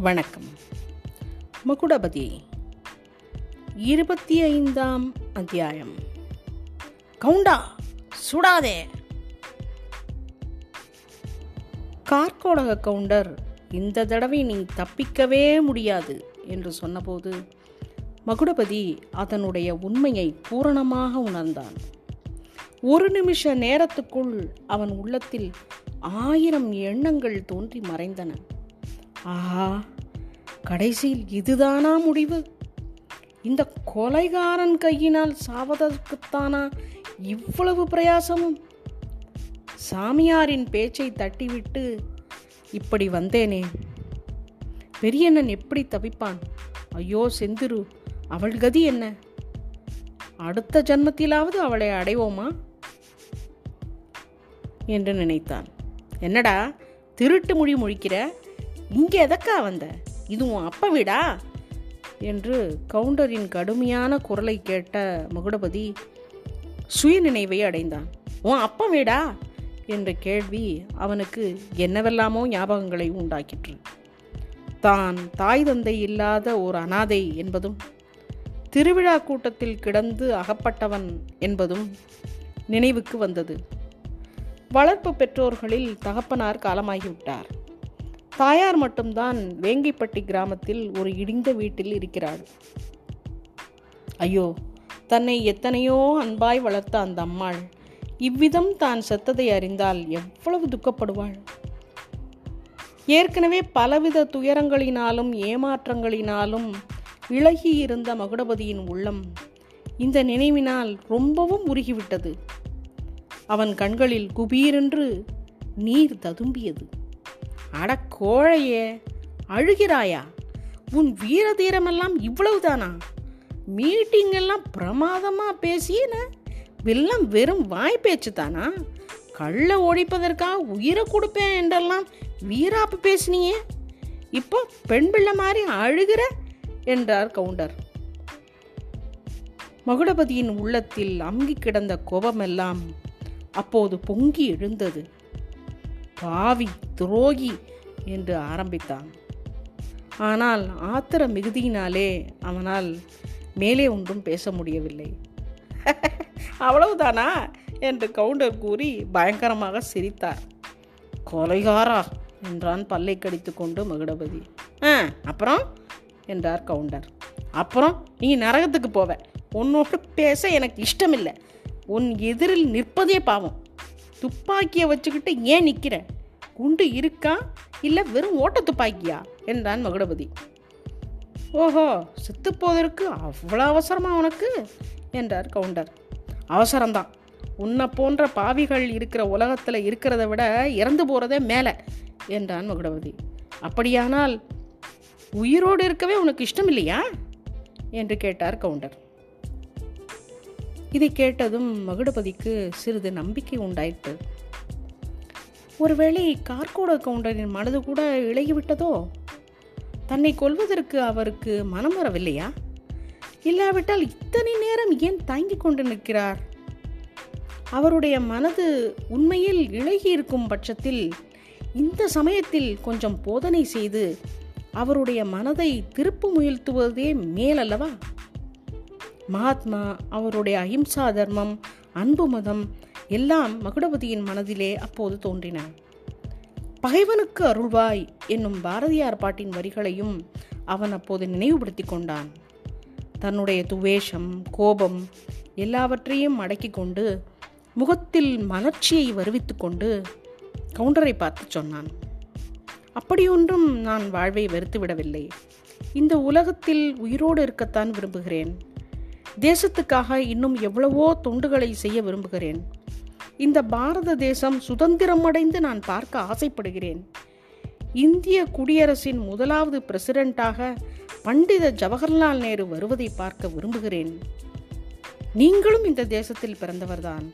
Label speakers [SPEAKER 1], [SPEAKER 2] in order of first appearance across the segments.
[SPEAKER 1] வணக்கம். மகுடபதி இருபத்தி ஐந்தாம் அத்தியாயம். கவுண்டா சுடாதே. கார்கோடக கவுண்டர் இந்த தடவை நீ தப்பிக்கவே முடியாது என்று சொன்னபோது மகுடபதி அதனுடைய உண்மையை பூரணமாக உணர்ந்தான். ஒரு நிமிஷ நேரத்துக்குள் அவன் உள்ளத்தில் ஆயிரம் எண்ணங்கள் தோன்றி மறைந்தன. ஆஹா கடைசியில் இதுதானா முடிவு? இந்த கொலைகாரன் கையினால் சாவதற்குத்தானா இவ்வளவு பிரயாசமும்? சாமியாரின் பேச்சை தட்டிவிட்டு இப்படி வந்தேனே பெரியண்ணன் எப்படி தவிப்பான்? ஐயோ செந்திரு அவள் கதி என்ன? அடுத்த ஜன்மத்திலாவது அவளை அடைவோமா? என்று நினைத்தான். என்னடா திருட்டு மொழி முழிக்கிற? இங்கே எதக்கா வந்த? இது உன் அப்ப வீடா? என்று கவுண்டரின் கடுமையான குரலை கேட்ட மகுடபதி சுயநினைவை அடைந்தான். உன் அப்ப வீடா? என்ற கேள்வி அவனுக்கு என்னவெல்லாமோ ஞாபகங்களை உண்டாக்கிற்று. தான் தாய் தந்தை இல்லாத ஒரு அனாதை என்பதும் திருவிழா கூட்டத்தில் கிடந்து அகப்பட்டவன் என்பதும் நினைவுக்கு வந்தது. வளர்ப்பு பெற்றோர்களில் தகப்பனார் காலமாகிவிட்டார். தாயார் மட்டும்தான் வேங்கிப்பட்டி கிராமத்தில் ஒரு இடிந்த வீட்டில் இருக்கிறாள். ஐயோ தன்னை எத்தனையோ அன்பாய் வளர்த்த அந்த அம்மாள் இவ்விதம் தான் செத்ததை அறிந்தால் எவ்வளவு துக்கப்படுவாள்? ஏற்கனவே பலவித துயரங்களினாலும் ஏமாற்றங்களினாலும் இழகி இருந்த மகுடபதியின் உள்ளம் இந்த நினைவினால் ரொம்பவும் உருகிவிட்டது. அவன் கண்களில் குபீரென்று நீர் ததும்பியது. அட கோழையே அழுகிறாயா? உன் வீர தீரமெல்லாம் இவ்வளவுதானா? மீட்டிங் எல்லாம் பிரமாதமாக பேசியன வெள்ளம் வெறும் வாய் பேச்சு தானா கள்ள ஒழிப்பதற்காக உயிரை கொடுப்பேன் என்றெல்லாம் வீராப்பு பேசினியே. இப்போ பெண் பிள்ளை மாதிரி அழுகிற? என்றார் கவுண்டர். மகுடபதியின் உள்ளத்தில் அங்கி கிடந்த கோபமெல்லாம் அப்போது பொங்கி எழுந்தது. பாவி துரோகி என்று ஆரம்பித்தான். ஆனால் ஆத்திர மிகுதியினாலே அவனால் மேலே ஒன்றும் பேச முடியவில்லை. அவ்வளவுதானா? என்று கவுண்டர் கூறி பயங்கரமாக சிரித்தார். கொலைகாரா? என்றான் பல்லை கடித்து கொண்டு மகுடபதி. ஆ அப்புறம்? என்றார் கவுண்டர். அப்புறம் நீ நரகத்துக்கு போவ. உன்னோடு பேச எனக்கு இஷ்டமில்லை. உன் எதிரில் நிற்பதே பாவம். துப்பாக்கியை வச்சுக்கிட்டு ஏன் நிற்கிற குண்டு இருக்கா? இல்லை வெறும் ஓட்ட துப்பாக்கியா? என்றான் மகுடபதி. ஓஹோ செத்து போவதற்கு அவ்வளோ அவசரமா உனக்கு? என்றார் கவுண்டர். அவசரம்தான். உன்னை போன்ற பாவிகள் இருக்கிற உலகத்தில் இருக்கிறத விட இறந்து போகிறதே மேலே என்றான் மகுடபதி. அப்படியானால் உயிரோடு இருக்கவே உனக்கு இஷ்டம் இல்லையா என்று கேட்டார் கவுண்டர். இதை கேட்டதும் மகுடபதிக்கு சிறிது நம்பிக்கை உண்டாயிற்று. ஒருவேளை கார்கோட கவுண்டரின் மனது கூட இழகிவிட்டதோ? தன்னை கொல்வதற்கு அவருக்கு மனம் வரவில்லையா? இல்லாவிட்டால் இத்தனை நேரம் ஏன் தாங்கிக் கொண்டு நிற்கிறார்? அவருடைய மனது உண்மையில் இழகி இருக்கும் பட்சத்தில் இந்த சமயத்தில் கொஞ்சம் போதனை செய்து அவருடைய மனதை திருப்பு முயல்த்துவதே மேலல்லவா? மகாத்மா அவருடைய அஹிம்சா தர்மம் அன்பு மதம் எல்லாம் மகுடபதியின் மனதிலே அப்போது தோன்றின. பகைவனுக்கு அருள்வாய் என்னும் பாரதியார் பாட்டின் வரிகளையும் அவன் அப்போது நினைவுபடுத்தி கொண்டான். தன்னுடைய துவேஷம் கோபம் எல்லாவற்றையும் அடக்கி கொண்டு முகத்தில் மலர்ச்சியை வருவித்து கொண்டு கவுண்டரை பார்த்து சொன்னான். அப்படியொன்றும் நான் வாழ்வை வெறுத்து விடவில்லை இந்த உலகத்தில் உயிரோடு இருக்கத்தான் விரும்புகிறேன். தேசத்துக்காக இன்னும் எவ்வளவோ தொண்டுகளை செய்ய விரும்புகிறேன். இந்த பாரத தேசம் சுதந்திரம் அடைந்து நான் பார்க்க ஆசைப்படுகிறேன். இந்திய குடியரசின் முதலாவது பிரசிடென்ட்டாக பண்டித ஜவஹர்லால் நேரு வருவதை பார்க்க விரும்புகிறேன். நீங்களும் இந்த தேசத்தில் பிறந்தவர்தான்.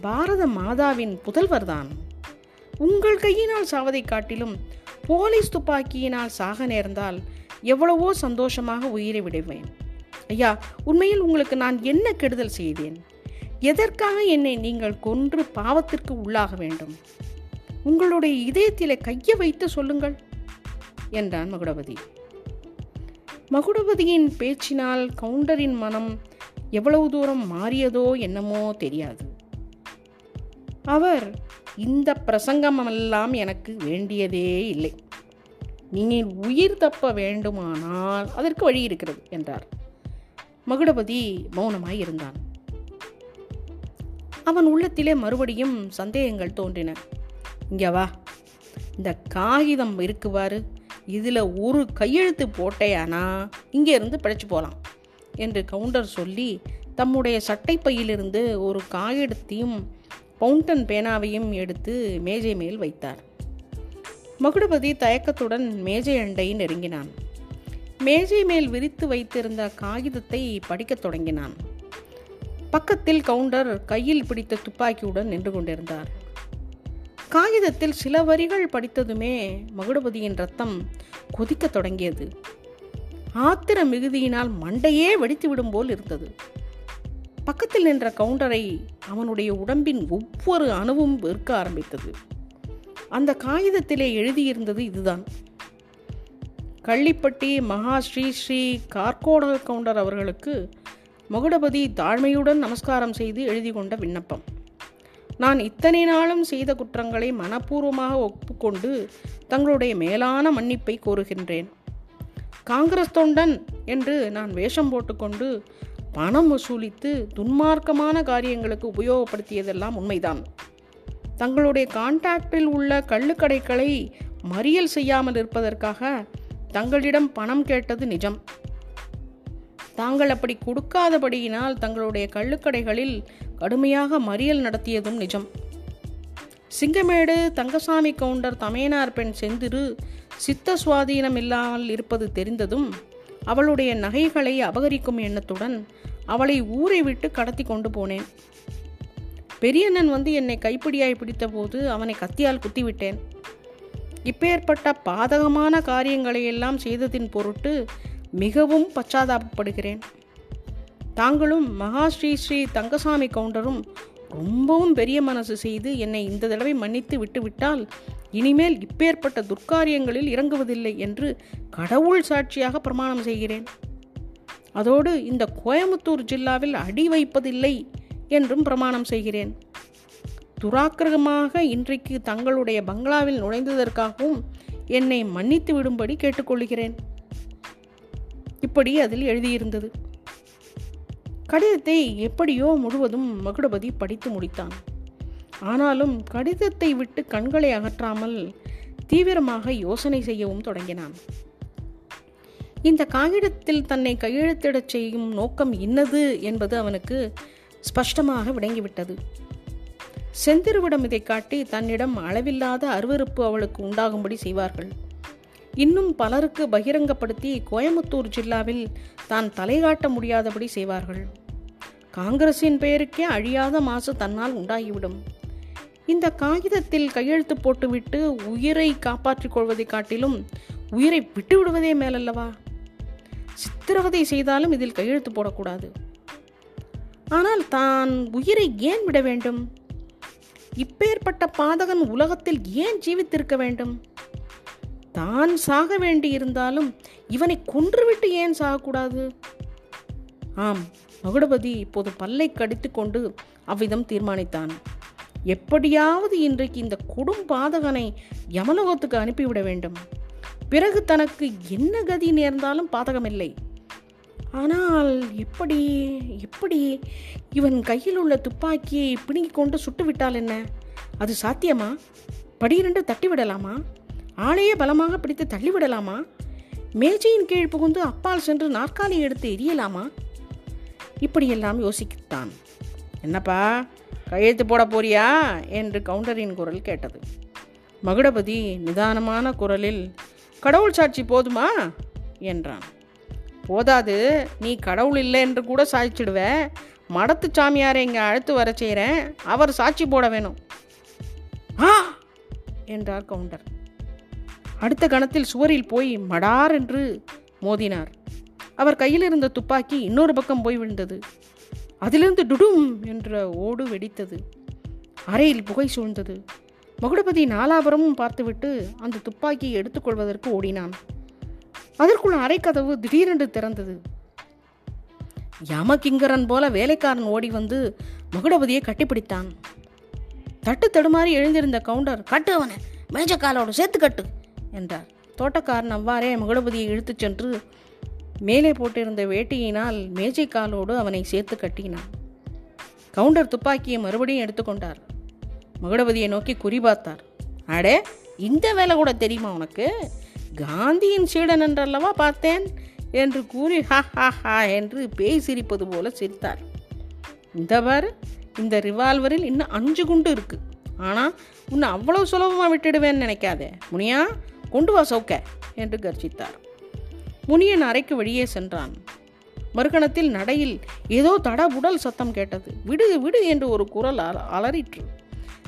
[SPEAKER 1] பாரத மாதாவின் புதல்வர்தான். உங்கள் கையினால் சாவதை காட்டிலும் போலீஸ் துப்பாக்கியினால் சாக நேர்ந்தால் எவ்வளவோ சந்தோஷமாக உயிரை விடுவேன். ஐயா உண்மையில் உங்களுக்கு நான் என்ன கெடுதல் செய்தேன் எதற்காக என்னை நீங்கள் கொன்று பாவத்திற்கு உள்ளாக வேண்டும்? உங்களுடைய இதயத்திலே கையை வைத்து சொல்லுங்கள் என்றான் மகுடபதி. மகுடபதியின் பேச்சினால் கவுண்டரின் மனம் எவ்வளவு தூரம் மாறியதோ என்னமோ தெரியாது. அவர் இந்த பிரசங்கமெல்லாம் எனக்கு வேண்டியதே இல்லை. நீங்கள் உயிர் தப்ப வேண்டுமானால் அதற்கு வழி இருக்கிறது என்றார். மகுடபதி மௌனமாய் இருந்தான். அவன் உள்ளத்திலே மறுபடியும் சந்தேகங்கள் தோன்றின. இங்க வா. இந்த காகிதம் இருக்குவாரு. இதில் ஒரு கையெழுத்து போட்டேயானா? இங்கே இருந்து பிழைச்சு போகலாம் என்று கவுண்டர் சொல்லி தம்முடைய சட்டைப்பையிலிருந்து ஒரு காகிதத்தையும் பவுண்டன் பேனாவையும் எடுத்து மேஜை மேல் வைத்தார். மகுடபதி தயக்கத்துடன் மேஜை அண்டை நெருங்கினான். மேஜை மேல் விரித்து வைத்திருந்த காகிதத்தை படிக்கத் தொடங்கினான். பக்கத்தில் கவுண்டர் கையில் பிடித்த துப்பாக்கியுடன் நின்று கொண்டிருந்தார். காகிதத்தில் சில வரிகள் படித்ததுமே மகுடபதியின் ரத்தம் கொதிக்க தொடங்கியது. ஆத்திர மிகுதியினால் மண்டையே வெடித்து விடும் போல் இருந்தது. பக்கத்தில் நின்ற கவுண்டரை அவனுடைய உடம்பின் ஒவ்வொரு அணுவும் வெறுக்க ஆரம்பித்தது. அந்த காகிதத்திலே எழுதியிருந்தது இதுதான். கள்ளிப்பட்டி மகா ஸ்ரீ ஸ்ரீ கார்கோடக கவுண்டர் அவர்களுக்கு மகுடபதி தாழ்மையுடன் நமஸ்காரம் செய்து எழுதி கொண்ட விண்ணப்பம். நான் இத்தனை நாளும் செய்த குற்றங்களை மனப்பூர்வமாக ஒப்புக்கொண்டு தங்களுடைய மேலான மன்னிப்பை கோருகின்றேன். காங்கிரஸ் தொண்டன் என்று நான் வேஷம் போட்டுக்கொண்டு பணம் வசூலித்து துன்மார்க்கமான காரியங்களுக்கு உபயோகப்படுத்தியதெல்லாம் உண்மைதான். தங்களுடைய கான்டாக்டில் உள்ள கள்ளுக்கடைகளை மறியல் செய்யாமல் இருப்பதற்காக தங்களிடம் பணம் கேட்டது நிஜம். தாங்கள் அப்படி கொடுக்காதபடியினால் தங்களுடைய கள்ளுக்கடைகளில் கடுமையாக மறியல் நடத்தியதும் நிஜம். சிங்கமேடு தங்கசாமி கவுண்டர் தமையனார் பெண் செந்திரு சித்த சுவாதீனம் இல்லாமல் இருப்பது தெரிந்ததும் அவளுடைய நகைகளை அபகரிக்கும் எண்ணத்துடன் அவளை ஊரை விட்டு கடத்தி கொண்டு போனேன். பெரியண்ணன் வந்து என்னை கைப்பிடியாய் பிடித்தபோது அவனை கத்தியால் குத்திவிட்டேன். இப்பேற்பட்ட பாதகமான காரியங்களை எல்லாம் செய்ததின் பொருட்டு மிகவும் பச்சாதாபப்படுகிறேன். தாங்களும் மகா ஸ்ரீ ஸ்ரீ தங்கசாமி கவுண்டரும் ரொம்பவும் பெரிய மனசு செய்து என்னை இந்த தடவை மன்னித்து விட்டுவிட்டால் இனிமேல் இப்பேற்பட்ட துர்க்காரியங்களில் இறங்குவதில்லை என்று கடவுள் சாட்சியாக பிரமாணம் செய்கிறேன். அதோடு இந்த கோயமுத்தூர் ஜில்லாவில் அடி வைப்பதில்லை என்றும் பிரமாணம் செய்கிறேன். துராக்கிரகமாக இன்றைக்கு தங்களுடைய பங்களாவில் நுழைந்ததற்காகவும் என்னை மன்னித்து விடும்படி கேட்டுக்கொள்கிறேன். இப்படி அதில் எழுதியிருந்தது. கடிதத்தை எப்படியோ முழுவதும் மகுடபதி படித்து முடித்தான். ஆனாலும் கடிதத்தை விட்டு கண்களை அகற்றாமல் தீவிரமாக யோசனை செய்யவும் தொடங்கினான். இந்த காகிதத்தில் தன்னை கையெழுத்திடச் செய்யும் நோக்கம் இன்னது என்பது அவனுக்கு ஸ்பஷ்டமாக விளங்கிவிட்டது. செந்திருவிடம் இதை காட்டி தன்னிடம் அளவில்லாத அருவறுப்பு அவளுக்கு உண்டாகும்படி செய்வார்கள். இன்னும் பலருக்கு பகிரங்கப்படுத்தி கோயமுத்தூர் ஜில்லாவில் தான் தலைகாட்ட முடியாதபடி செய்வார்கள். காங்கிரசின் பெயருக்கே அழியாத மாசு தன்னால் உண்டாகிவிடும். இந்த காகிதத்தில் கையெழுத்து போட்டுவிட்டு உயிரை காப்பாற்றிக் கொள்வதை காட்டிலும் உயிரை விட்டுவிடுவதே மேலல்லவா? சித்திரவதை செய்தாலும் இதில் கையெழுத்து போடக்கூடாது. ஆனால் தான் உயிரை ஏன் விட வேண்டும்? இப்பேற்பட்ட பாதகன் உலகத்தில் ஏன் ஜீவித்திருக்க வேண்டும்? தான் சாக வேண்டியிருந்தாலும் இவனை கொன்றுவிட்டு ஏன் சாகக்கூடாது? ஆம் மகுடபதி இப்போது பல்லை கடித்து கொண்டு அவ்விதம் தீர்மானித்தான். எப்படியாவது இன்றைக்கு இந்த கொடும் பாதகனை யமலோகத்துக்கு அனுப்பிவிட வேண்டும். பிறகு தனக்கு என்ன கதி நேர்ந்தாலும் பாதகமில்லை. ஆனால் எப்படி எப்படி இவன் கையில் உள்ள துப்பாக்கியை பிடுங்கிக் கொண்டு சுட்டு விட்டால் என்ன? அது சாத்தியமா? படியிரண்டு தட்டி விடலாமா? ஆளையே பலமாக பிடித்து தள்ளிவிடலாமா மேஜையின் கீழ் புகுந்து அப்பால் சென்று நாற்காலி எடுத்து எரியலாமா இப்படியெல்லாம் யோசித்தான். என்னப்பா கையெழுத்து போட போறியா? என்று கவுண்டரின் குரல் கேட்டது. மகுடபதி நிதானமான குரலில் கடவுள் சாட்சி போதுமா? என்றான். போதாது. நீ கடவுள் இல்லை என்று கூட சாய்ச்சிடுவ. மடத்து சாமியாரை இங்கே அழைத்து வர செய்கிறேன் அவர் சாட்சி போட வேணும். ஆ? என்றார் கவுண்டர். அடுத்த கணத்தில் சுவரில் போய் மடார் என்று மோதினார். அவர் கையில் இருந்த துப்பாக்கி இன்னொரு பக்கம் போய் விழுந்தது. அதிலிருந்து டுடும் என்ற ஓடு வெடித்தது. அறையில் புகை சூழ்ந்தது. மகுடபதி நாலாபுரமும் பார்த்துவிட்டு அந்த துப்பாக்கியை எடுத்துக்கொள்வதற்கு ஓடினான். அதற்குள் அரைக்கதவு திடீரென்று திறந்தது. யமகிங்கரன் போல வேலைக்காரன் ஓடி வந்து மகுடபதியை கட்டிப்பிடித்தான். தட்டு தடுமாறி எழுந்திருந்த கவுண்டர் கட்டு அவனை மேஜக்காலோடு சேர்த்து கட்டு என்றார். தோட்டக்காரன் அவ்வாறே மகுடபதியை இழுத்துச் சென்று மேலே போட்டிருந்த வேட்டியினால் மேஜை காலோடு அவனை சேர்த்து கட்டினான். கவுண்டர் துப்பாக்கியை மறுபடியும் எடுத்துக்கொண்டார் மகுடபதியை நோக்கி குறிபார்த்தார் அடே இந்த வேலை கூட தெரியுமா உனக்கு? காந்தியின் சீடன் என்றல்லவா பார்த்தேன்? என்று கூறி ஹா ஹா ஹா என்று பேய் சிரிப்பது போல சிரித்தார். இந்த பாரு இந்த ரிவால்வரில் இன்னும் அஞ்சு குண்டு இருக்கு. ஆனால் உன்னை அவ்வளோ சுலபமாக விட்டுடுவேன்னு நினைக்காதே. முனியா கொண்டு வா சௌக்க என்று கர்ஜித்தார். முனியன் அறைக்கு வெளியே சென்றான். மறுகணத்தில் நடையில் ஏதோ தடபுடல் சத்தம் கேட்டது. விடு விடு என்று ஒரு குரல் அல- அலறிற்று.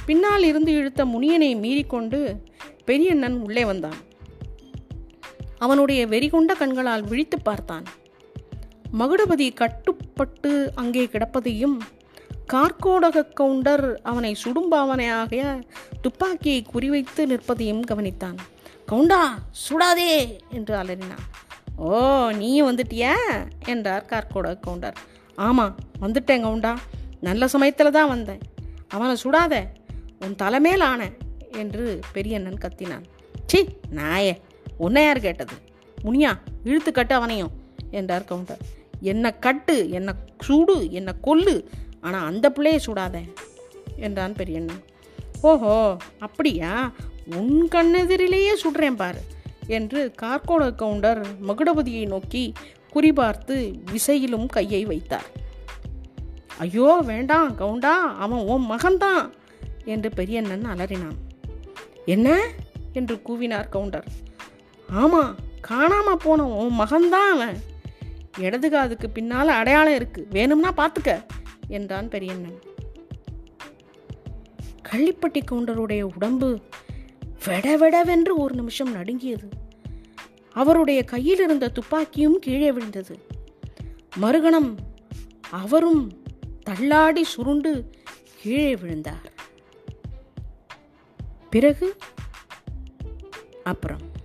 [SPEAKER 1] பின்னால் இருந்து இழுத்த முனியனை மீறிக்கொண்டு பெரியண்ணன் உள்ளே வந்தான். அவனுடைய வெறிகொண்ட கண்களால் விழித்து பார்த்தான். மகுடபதி கட்டுப்பட்டு அங்கே கிடப்பதையும் கார்கோடக கவுண்டர் அவனை சுடும்பாவனையாக துப்பாக்கியை குறிவைத்து நிற்பதையும் கவனித்தான். கவுண்டா சுடாதே! என்று அலறினான். ஓ நீயும் வந்துட்டியா? என்றார் கார்கோடக கவுண்டர். ஆமாம் வந்துட்டேன் கவுண்டா. நல்ல சமயத்தில் தான் வந்தேன். அவனை சுடாத. உன் தலைமேல் ஆன என்று பெரியண்ணன் கத்தினான். சி நாயே! உன்னை யார் கேட்டது. முனியா இழுத்து கட்டு அவனையும் என்றார் கவுண்டர். என்னை கட்டு என்னை சூடு என்னை கொல்லு ஆனால் அந்த பிள்ளையை சூடாத என்றான் பெரியண்ணன் ஓஹோ அப்படியா? உன் கண்ணெதிரிலேயே சுடுறேன் பாரு என்று கார்கோட கவுண்டர் மகுடபதியை நோக்கி குறிபார்த்து விசையிலும் கையை வைத்தார். ஐயோ வேண்டாம் கவுண்டா அவன் உன் மகன்தான் என்று பெரியண்ணன் அலறினான். என்ன? என்று கூவினார் கவுண்டர். ஆமாம் காணாமல் போன உன் மகன்தான் அவன். இடது காதுக்கு பின்னால் அடையாளம் இருக்குது வேணும்னா பார்த்துக்க என்றான் பெரியண்ணன். கள்ளிப்பட்டி கவுண்டருடைய உடம்பு வெடவெடவென்று ஒரு நிமிஷம் நடுங்கியது. அவருடைய கையில் இருந்த துப்பாக்கியும் கீழே விழுந்தது. மறுகணம் அவரும் தள்ளாடி சுருண்டு கீழே விழுந்தார். பிறகு அப்புறம்.